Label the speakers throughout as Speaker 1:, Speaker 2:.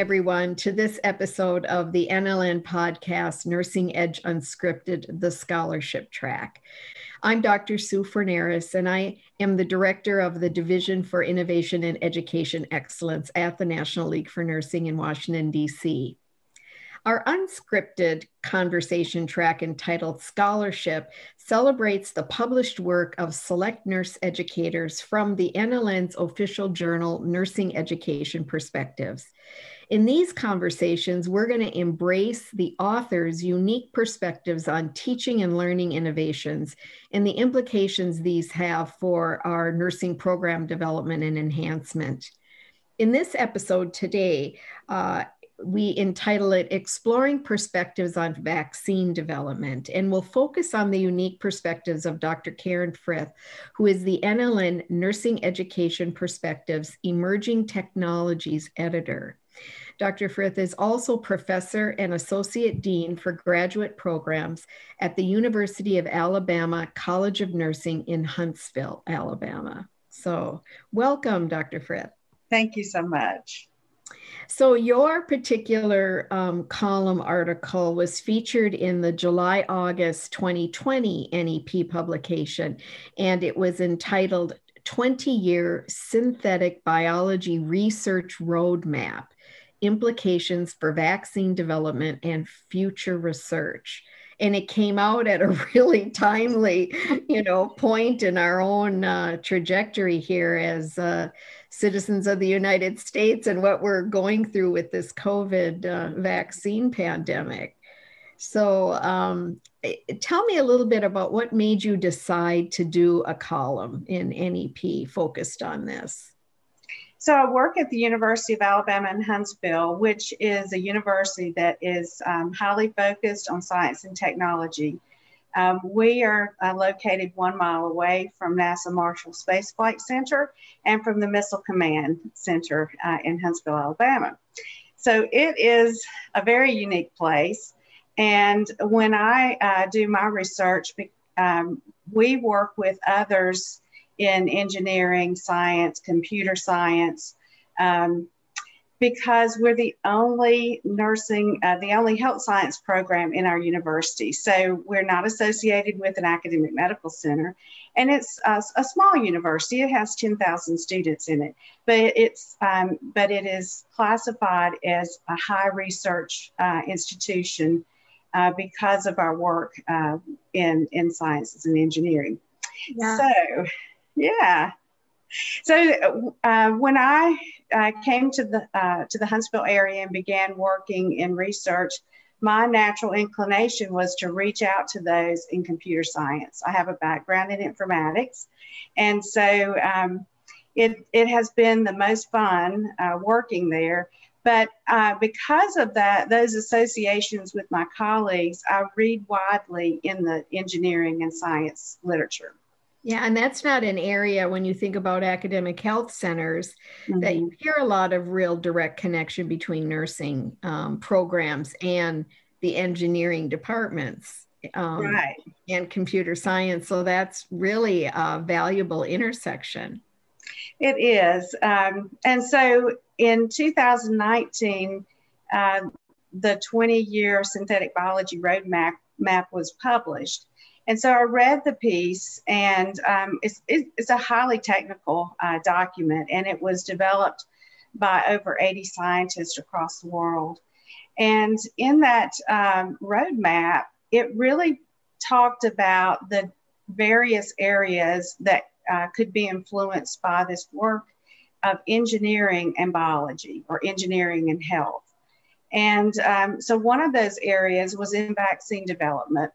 Speaker 1: Everyone, to this episode of the NLN podcast, Nursing Edge Unscripted, the Scholarship Track. I'm Dr. Sue Forneris, and I am the director of the Division for Innovation and Education Excellence at the National League for Nursing in Washington, D.C. Our unscripted conversation track entitled Scholarship celebrates the published work of select nurse educators from the NLN's official journal, Nursing Education Perspectives. In these conversations, we're going to embrace the author's unique perspectives on teaching and learning innovations and the implications these have for our nursing program development and enhancement. In this episode today, uh, we entitle it Exploring Perspectives on Vaccine Development, and we'll focus on the unique perspectives of Dr. Karen Frith, who is the NLN Nursing Education Perspectives Emerging Technologies Editor. Dr. Frith is also professor and associate dean for graduate programs at the University of Alabama College of Nursing in Huntsville, Alabama. So, welcome, Dr. Frith.
Speaker 2: Thank you so much.
Speaker 1: So, your particular um, column article was featured in the July August 2020 NEP publication, and it was entitled 20 Year Synthetic Biology Research Roadmap Implications for Vaccine Development and Future Research. And it came out at a really timely you know point in our own uh, trajectory here as uh, citizens of the united states and what we're going through with this covid uh, vaccine pandemic. So um, tell me a little bit about what made you decide to do a column in nep focused on this
Speaker 2: so I work at the University of Alabama in Huntsville, which is a university that is um, highly focused on science and technology. Um, we are uh, located one mile away from NASA Marshall Space Flight Center and from the Missile Command Center uh, in Huntsville, Alabama. So it is a very unique place. And when I uh, do my research, um, we work with others in engineering, science, computer science, um, because we're the only nursing, uh, the only health science program in our university. So we're not associated with an academic medical center. And it's a, a small university. It has 10,000 students in it, but it's um, but it is classified as a high research uh, institution uh, because of our work uh, in in sciences and engineering. Yeah. So yeah. So uh, when I uh, came to the uh, to the Huntsville area and began working in research, my natural inclination was to reach out to those in computer science. I have a background in informatics, and so um, it it has been the most fun uh, working there. But uh, because of that, those associations with my colleagues, I read widely in the engineering and science literature.
Speaker 1: Yeah, and that's not an area when you think about academic health centers mm-hmm. that you mm-hmm. hear a lot of real direct connection between nursing um, programs and the engineering departments um, right. and computer science. So that's really a valuable intersection.
Speaker 2: It is. Um, and so in 2019, uh, the 20 year synthetic biology roadmap map was published. And so I read the piece, and um, it's, it's a highly technical uh, document, and it was developed by over 80 scientists across the world. And in that um, roadmap, it really talked about the various areas that uh, could be influenced by this work of engineering and biology or engineering and health. And um, so one of those areas was in vaccine development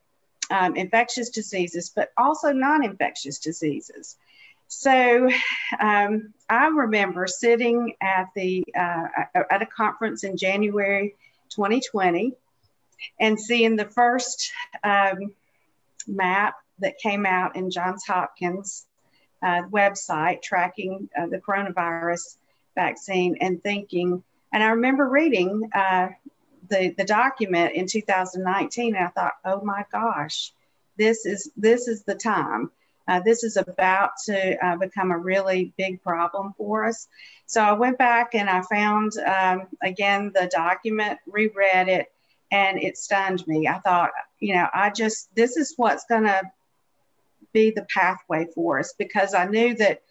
Speaker 2: um, infectious diseases, but also non infectious diseases. So um, I remember sitting at the uh, at a conference in January 2020 and seeing the first um, map that came out in Johns Hopkins uh, website tracking uh, the coronavirus vaccine and thinking, and I remember reading uh, the, the document in 2019 and I thought, oh my gosh, this is this is the time Uh, this is about to uh, become a really big problem for us. So I went back and I found, um, again, the document, reread it, and it stunned me. I thought, you know, I just, this is what's going to be the pathway for us because I knew that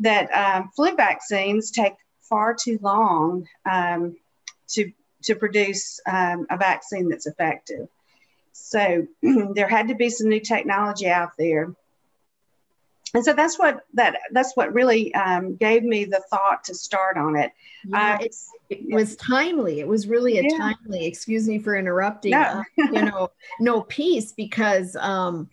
Speaker 2: that um, flu vaccines take far too long um, to to produce um, a vaccine that's effective. So there had to be some new technology out there. And so that's what that that's what really um, gave me the thought to start on it.
Speaker 1: Yeah, uh, it was timely. It was really a yeah. timely. Excuse me for interrupting. No. uh, you know, no peace because um,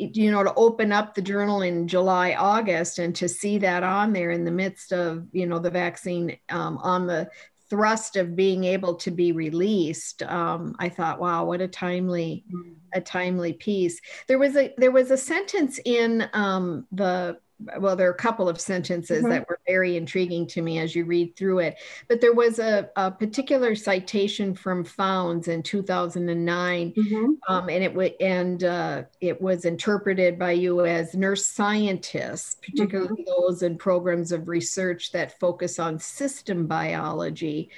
Speaker 1: you know to open up the journal in july august and to see that on there in the midst of you know the vaccine um, on the thrust of being able to be released um, i thought wow what a timely mm. a timely piece there was a there was a sentence in um, the well, there are a couple of sentences mm-hmm. that were very intriguing to me as you read through it. But there was a, a particular citation from Founds in 2009, mm-hmm. um, and it w- and uh, it was interpreted by you as nurse scientists, particularly mm-hmm. those in programs of research that focus on system biology.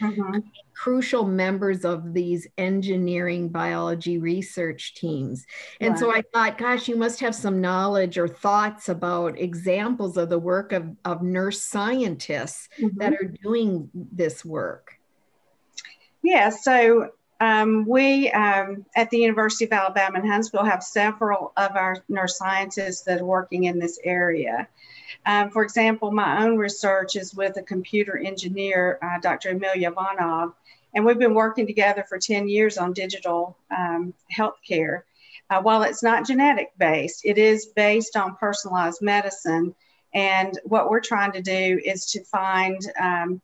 Speaker 1: Crucial members of these engineering biology research teams. And so I thought, gosh, you must have some knowledge or thoughts about examples of the work of, of nurse scientists mm-hmm. that are doing this work.
Speaker 2: Yeah, so um, we um, at the University of Alabama in Huntsville have several of our nurse scientists that are working in this area. Um, for example, my own research is with a computer engineer, uh, Dr. Emil Jovanov, and we've been working together for 10 years on digital um, healthcare. Uh, while it's not genetic based, it is based on personalized medicine. And what we're trying to do is to find um,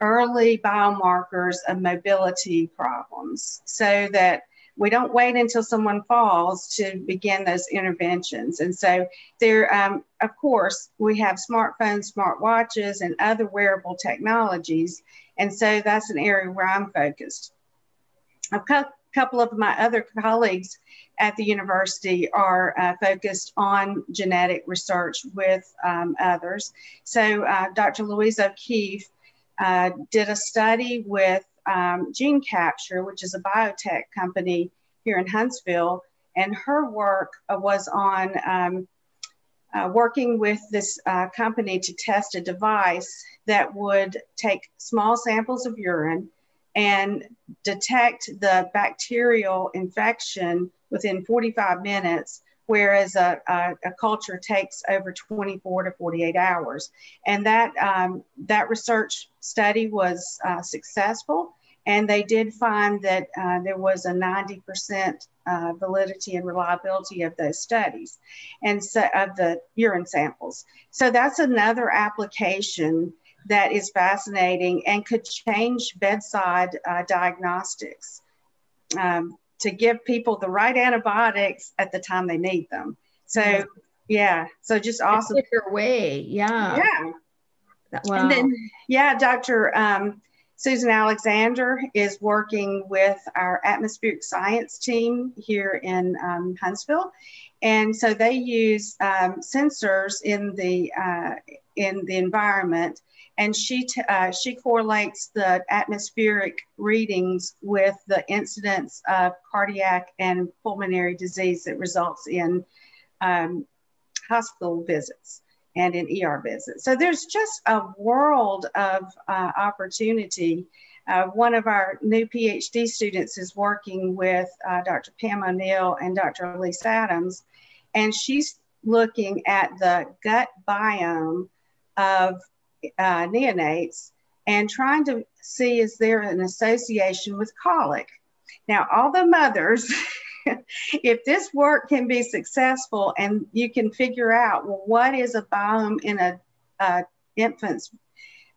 Speaker 2: early biomarkers of mobility problems so that we don't wait until someone falls to begin those interventions. And so there, um, of course, we have smartphones, smartwatches, and other wearable technologies. And so that's an area where I'm focused. A couple of my other colleagues at the university are uh, focused on genetic research with um, others. So uh, Dr. Louise O'Keefe uh, did a study with um, GeneCapture, which is a biotech company here in Huntsville, and her work was on um, uh, working with this uh, company to test a device that would take small samples of urine and detect the bacterial infection within 45 minutes, whereas a, a, a culture takes over 24 to 48 hours. And that, um, that research study was uh, successful. And they did find that uh, there was a 90% uh, validity and reliability of those studies and so of the urine samples. So that's another application that is fascinating and could change bedside uh, diagnostics um, to give people the right antibiotics at the time they need them. So, yeah, so just awesome.
Speaker 1: Your way, yeah.
Speaker 2: Yeah. Wow. And then, yeah, Dr. Um, Susan Alexander is working with our atmospheric science team here in um, Huntsville. And so they use um, sensors in the, uh, in the environment and she, uh, she correlates the atmospheric readings with the incidence of cardiac and pulmonary disease that results in um, hospital visits and an ER visit. So there's just a world of uh, opportunity. Uh, one of our new PhD students is working with uh, Dr. Pam O'Neill and Dr. Elise Adams, and she's looking at the gut biome of uh, neonates and trying to see is there an association with colic. Now, all the mothers if this work can be successful and you can figure out well, what is a biome in a, a infant's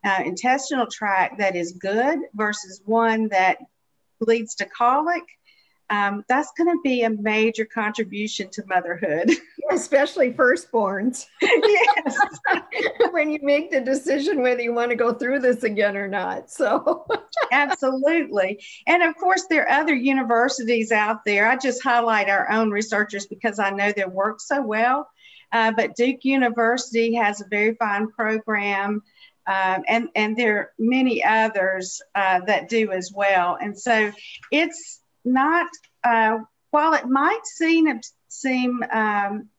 Speaker 2: uh, intestinal tract that is good versus one that leads to colic, um, that's going to be a major contribution to motherhood.
Speaker 1: Especially firstborns. yes. when you make the decision whether you want to go through this again or not. So,
Speaker 2: absolutely. And of course, there are other universities out there. I just highlight our own researchers because I know their work so well. Uh, but Duke University has a very fine program. Um, and and there are many others uh, that do as well. And so it's not uh, while it might seem seem um,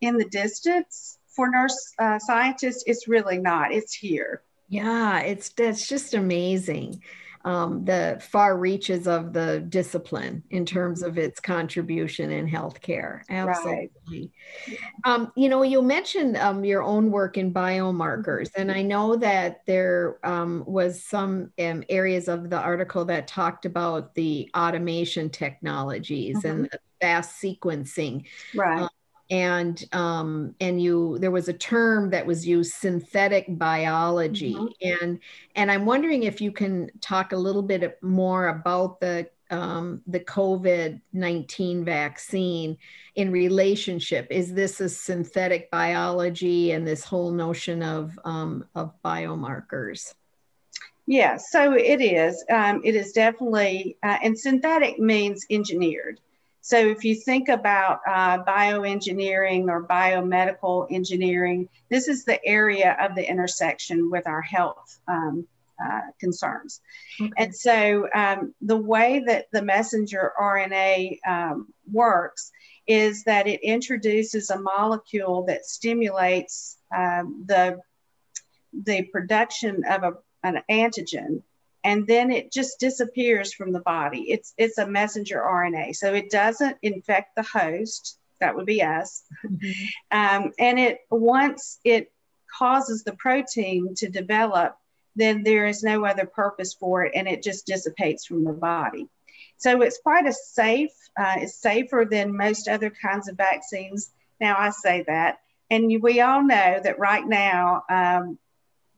Speaker 2: in the distance for nurse uh, scientists, it's really not. It's here.
Speaker 1: Yeah, it's that's just amazing um, the far reaches of the discipline in terms of its contribution in healthcare. Absolutely. Right. Um, you know, you mentioned um, your own work in biomarkers, and I know that there um, was some um, areas of the article that talked about the automation technologies mm-hmm. and the fast sequencing.
Speaker 2: Right.
Speaker 1: And um, and you there was a term that was used synthetic biology. Mm-hmm. and and i'm wondering if you can talk a little bit more about the um, the covid-19 vaccine in relationship. Is this a synthetic biology and this whole notion of um, of biomarkers?
Speaker 2: Yeah so it is. Um, it is definitely uh, and synthetic means engineered so if you think about uh, bioengineering or biomedical engineering, this is the area of the intersection with our health um, uh, concerns. Okay. And so um, the way that the messenger RNA um, works is that it introduces a molecule that stimulates um, the, the production of a, an antigen and then it just disappears from the body. It's it's a messenger RNA, so it doesn't infect the host. That would be us. Mm-hmm. Um, and it once it causes the protein to develop, then there is no other purpose for it, and it just dissipates from the body. So it's quite a safe. Uh, it's safer than most other kinds of vaccines. Now I say that, and we all know that right now um,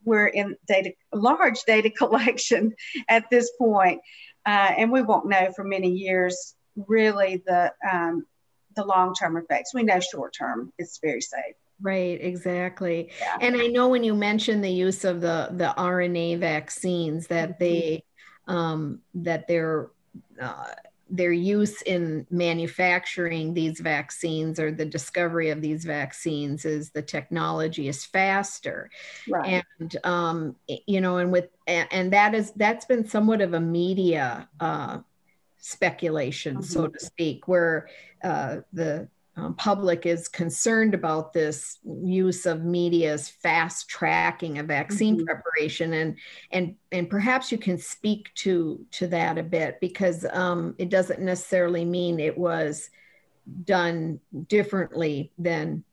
Speaker 2: we're in data large data collection at this point, uh, and we won't know for many years really the um, the long term effects. We know short term it's very safe.
Speaker 1: Right, exactly. Yeah. And I know when you mentioned the use of the the RNA vaccines that mm-hmm. they um, that they're uh, their use in manufacturing these vaccines or the discovery of these vaccines is the technology is faster right. and um, you know and with and that is that's been somewhat of a media uh, speculation mm-hmm. so to speak where uh, the um, public is concerned about this use of media's fast tracking of vaccine mm-hmm. preparation and and and perhaps you can speak to to that a bit because um, it doesn't necessarily mean it was done differently than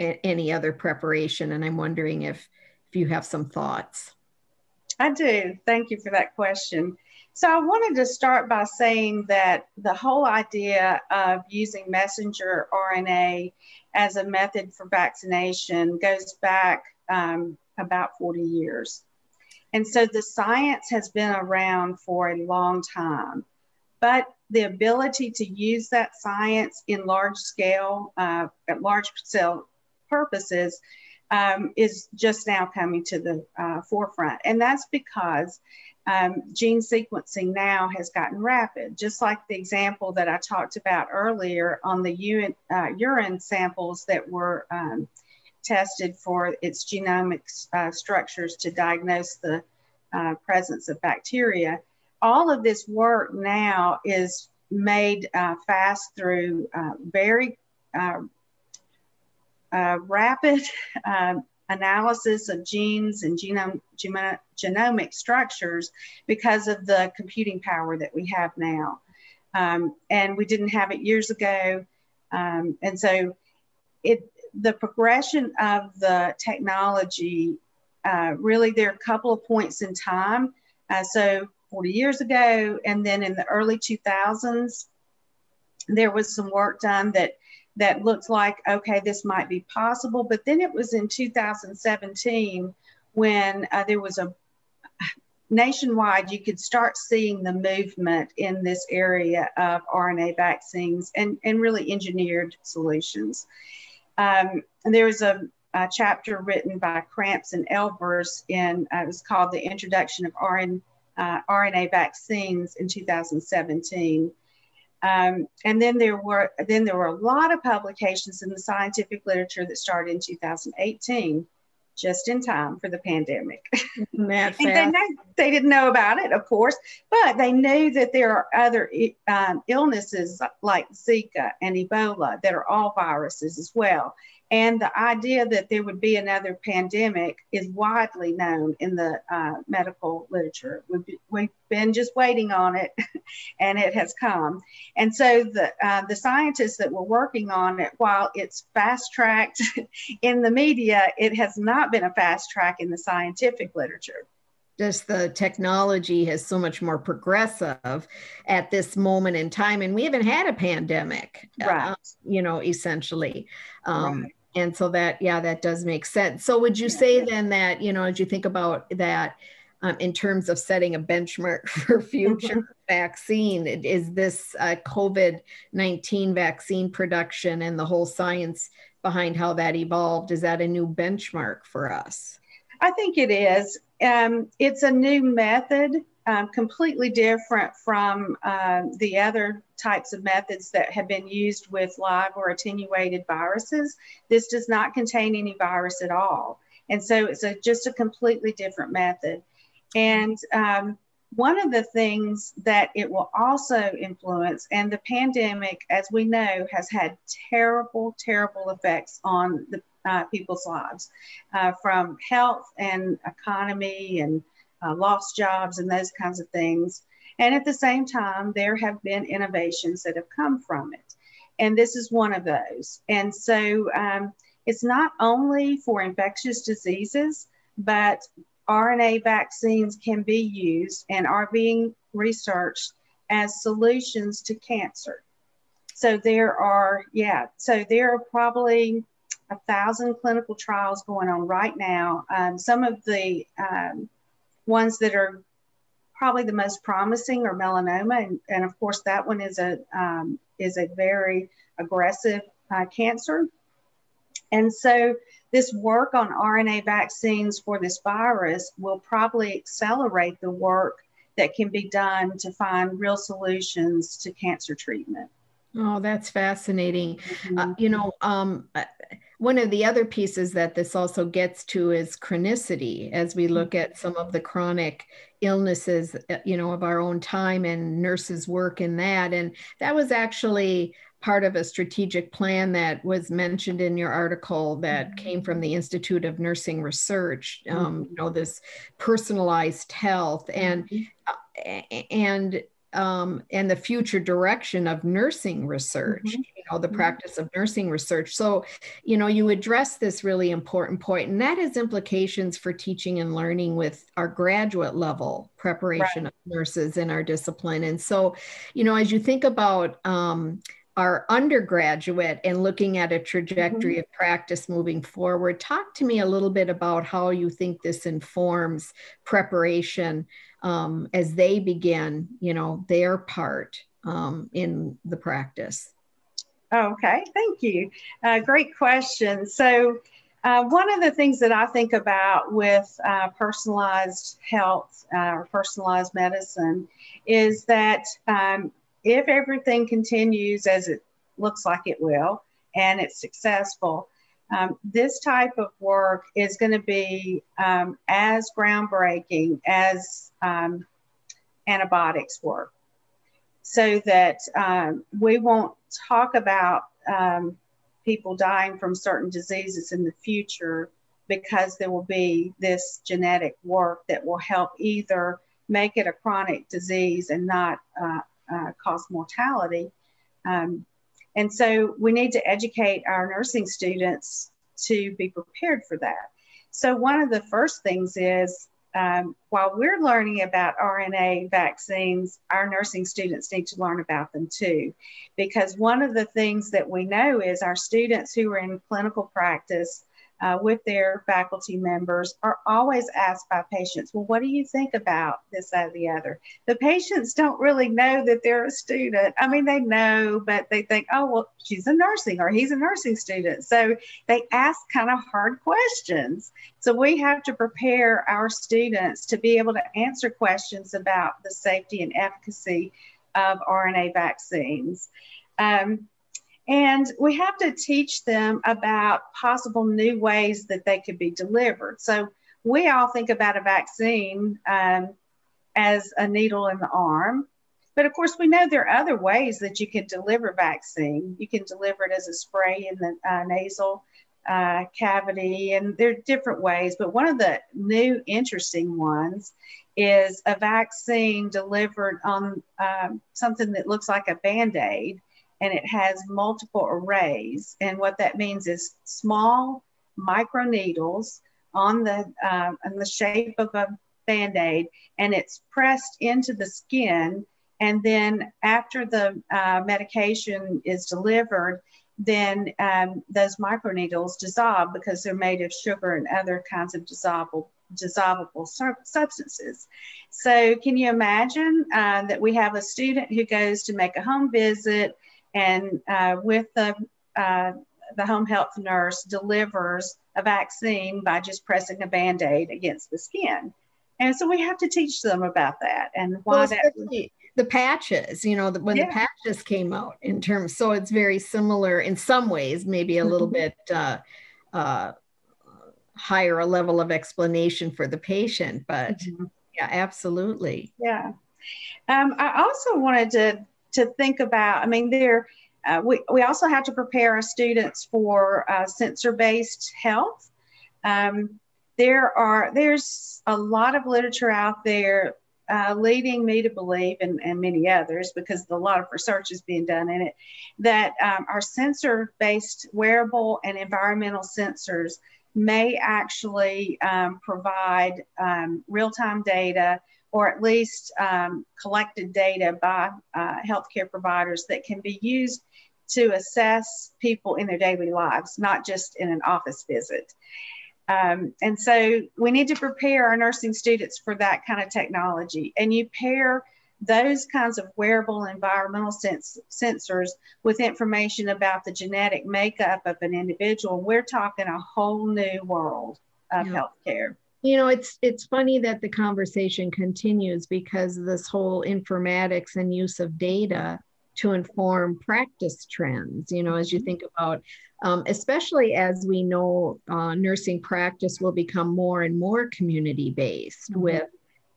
Speaker 1: a- any other preparation and i'm wondering if if you have some thoughts.
Speaker 2: I do. Thank you for that question so I wanted to start by saying that the whole idea of using messenger RNA as a method for vaccination goes back um, about 40 years. And so the science has been around for a long time, but the ability to use that science in large scale, uh, at large scale purposes, um, is just now coming to the uh, forefront. And that's because um, gene sequencing now has gotten rapid, just like the example that I talked about earlier on the urine, uh, urine samples that were um, tested for its genomic uh, structures to diagnose the uh, presence of bacteria. All of this work now is made uh, fast through uh, very uh, rapid um, analysis of genes and genome, genomic structures because of the computing power that we have now. Um, and we didn't have it years ago. Um, and so it the progression of the technology uh, really there are a couple of points in time. Uh, so 40 years ago, and then in the early 2000s, there was some work done that that looked like, okay, this might be possible. But then it was in 2017 when uh, there was a nationwide, you could start seeing the movement in this area of RNA vaccines and, and really engineered solutions. Um, and there was a, a, chapter written by Kramps and Elbers in, uh, it was called The Introduction of uh, RNA Vaccines in 2017. Um, and then there were then there were a lot of publications in the scientific literature that started in 2018 just in time for the pandemic. they, know, they, didn't know about it, of course, but they knew that there are other um, illnesses like Zika and Ebola that are all viruses as well. And the idea that there would be another pandemic is widely known in the uh, medical literature. We've, we've, been just waiting on it, and it has come. And so the uh, the scientists that were working on it, while it's fast tracked in the media, it has not been a fast track in the scientific literature
Speaker 1: just the technology has so much more progressive at this moment in time and we haven't had a pandemic
Speaker 2: right uh,
Speaker 1: you know essentially um, right and so that yeah that does make sense. So would you say then that you know as you think about that um, in terms of setting a benchmark for future mm-hmm. vaccine is this uh, covid-19 vaccine production and the whole science behind how that evolved is that a new benchmark for us?
Speaker 2: I think it is. Um, it's a new method um, completely different from um, the other types of methods that have been used with live or attenuated viruses. This does not contain any virus at all. And so it's a, just a completely different method. And um, one of the things that it will also influence, and the pandemic, as we know, has had terrible, terrible effects on the uh, people's lives, uh, from health and economy and uh, lost jobs and those kinds of things. And at the same time, there have been innovations that have come from it. And this is one of those. And so um, it's not only for infectious diseases, but RNA vaccines can be used and are being researched as solutions to cancer. So there are, yeah, so there are probably a thousand clinical trials going on right now. Um, some of the um, ones that are probably the most promising are melanoma, and, and of course that one is a um, is a very aggressive uh, cancer. And so this work on RNA vaccines for this virus will probably accelerate the work that can be done to find real solutions to cancer treatment.
Speaker 1: Oh, that's fascinating. Mm-hmm. Uh, you know, um, one of the other pieces that this also gets to is chronicity as we look at some of the chronic illnesses uh, you know of our own time and nurses work in that and that was actually part of a strategic plan that was mentioned in your article that came from the institute of nursing research um, you know this personalized health and mm-hmm. uh, and um, and the future direction of nursing research, mm-hmm. you know, the mm-hmm. practice of nursing research. So, you know, you address this really important point, and that has implications for teaching and learning with our graduate level preparation right. of nurses in our discipline. And so, you know, as you think about um, our undergraduate and looking at a trajectory mm-hmm. of practice moving forward, talk to me a little bit about how you think this informs preparation um, as they begin, you know, their part um, in the practice?
Speaker 2: Okay, thank you. Uh, great question. So, uh, one of the things that I think about with uh, personalized health uh, or personalized medicine is that um, if everything continues as it looks like it will and it's successful, um, this type of work is going to be um, as groundbreaking as um, antibiotics work. So that um, we won't talk about um, people dying from certain diseases in the future because there will be this genetic work that will help either make it a chronic disease and not uh, uh, cause mortality. Um, and so we need to educate our nursing students to be prepared for that. So, one of the first things is um, while we're learning about RNA vaccines, our nursing students need to learn about them too. Because one of the things that we know is our students who are in clinical practice uh, with their faculty members are always asked by patients, well, what do you think about this, that, or the other? The patients don't really know that they're a student. I mean, they know, but they think, oh, well, she's a nursing or he's a nursing student. So they ask kind of hard questions. So we have to prepare our students to be able to answer questions about the safety and efficacy of RNA vaccines. Um, and we have to teach them about possible new ways that they could be delivered. So we all think about a vaccine um, as a needle in the arm. But of course, we know there are other ways that you can deliver vaccine. You can deliver it as a spray in the uh, nasal uh, cavity, and there are different ways. But one of the new interesting ones is a vaccine delivered on um, something that looks like a band aid and it has multiple arrays. And what that means is small micro needles on the um, in the shape of a band aid, and it's pressed into the skin. And then after the uh, medication is delivered, then um, those microneedles dissolve because they're made of sugar and other kinds of dissolvable dissolvable substances. So, can you imagine uh, that we have a student who goes to make a home visit and uh, with the uh, the home health nurse delivers a vaccine by just pressing a band-aid against the skin and so we have to teach them about that and why well, that
Speaker 1: the patches you know the, when yeah. the patches came out in terms so it's very similar in some ways maybe a little mm-hmm. bit uh, uh, higher a level of explanation for the patient but mm-hmm. yeah absolutely
Speaker 2: yeah um, i also wanted to to think about. I mean, there uh, we, we also have to prepare our students for uh, sensor-based health. Um, there are there's a lot of literature out there uh, leading me to believe, and, and many others, because a lot of research is being done in it, that um, our sensor-based wearable and environmental sensors may actually um, provide um, real-time data or at least um, collected data by uh, healthcare providers that can be used to assess people in their daily lives, not just in an office visit. Um, and so we need to prepare our nursing students for that kind of technology. And you pair those kinds of wearable environmental sens- sensors with information about the genetic makeup of an individual, we're talking a whole new world of yeah. healthcare
Speaker 1: you know it's it's funny that the conversation continues because this whole informatics and use of data to inform practice trends you know as you mm-hmm. think about um, especially as we know uh, nursing practice will become more and more community based mm-hmm. with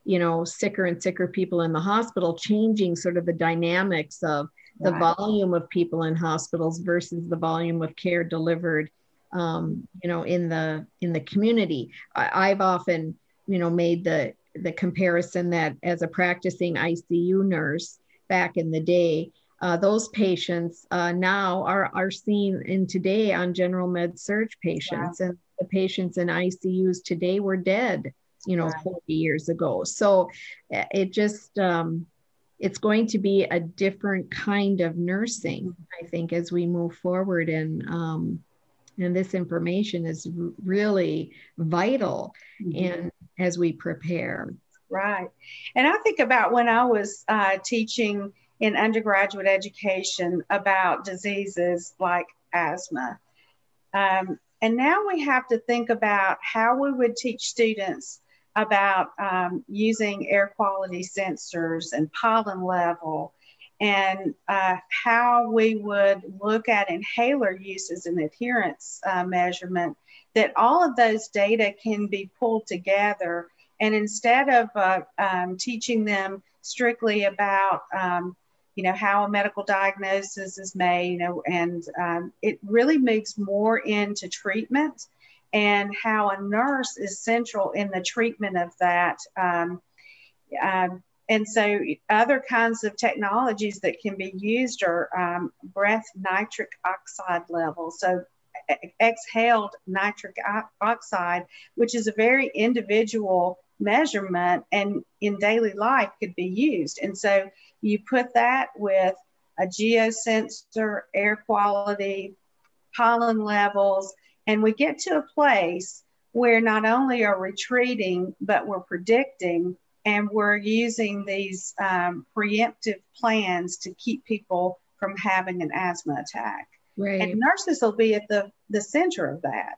Speaker 1: you know sicker and sicker people in the hospital changing sort of the dynamics of the right. volume of people in hospitals versus the volume of care delivered um, you know in the in the community. I, i've often you know made the the comparison that as a practicing icu nurse back in the day uh, those patients uh, now are are seen in today on general med surg patients. Wow. and the patients in icus today were dead you know 40 years ago. So uh, it just um, it's going to be a different kind of nursing i think as we move forward and um, and this information is really vital mm-hmm. as we prepare.
Speaker 2: Right. And i think about when i was uh, teaching in undergraduate education about diseases like asthma. Um, and now we have to think about how we would teach students about um, using air quality sensors and pollen level and uh, how we would look at inhaler uses and adherence uh, measurement, that all of those data can be pulled together. And instead of uh, um, teaching them strictly about, um, you know, how a medical diagnosis is made, you know, and um, it really moves more into treatment and how a nurse is central in the treatment of that. Um, um and so other kinds of technologies that can be used are um, breath nitric oxide levels. So exhaled nitric oxide, which is a very individual measurement and in daily life could be used. And so you put that with a geosensor, air quality, pollen levels, And we get to a place where not only are we treating, but we're predicting and we're using these um, preemptive plans to keep people from having an asthma attack. Right. And nurses will be at the, the center of that.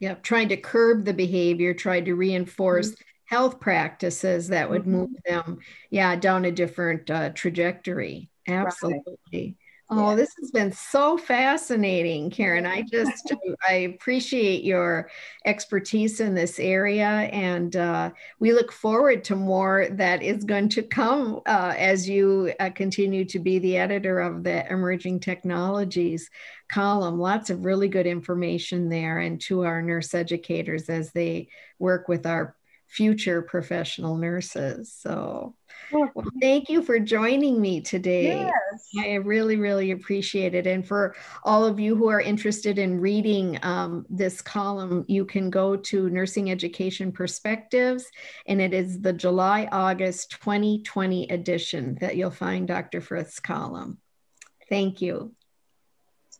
Speaker 1: Yeah, trying to curb the behavior, trying to reinforce mm-hmm. health practices that would mm-hmm. move them, yeah, down a different uh, trajectory. Absolutely. Right. Oh, this has been so fascinating, Karen. I just I appreciate your expertise in this area, and uh, we look forward to more that is going to come uh, as you uh, continue to be the editor of the Emerging Technologies column. Lots of really good information there, and to our nurse educators as they work with our future professional nurses. So, well, thank you for joining me today. Yes. I really, really appreciate it. And for all of you who are interested in reading um, this column, you can go to Nursing Education Perspectives, and it is the July August 2020 edition that you'll find Dr. Frith's column. Thank you.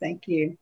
Speaker 2: Thank you.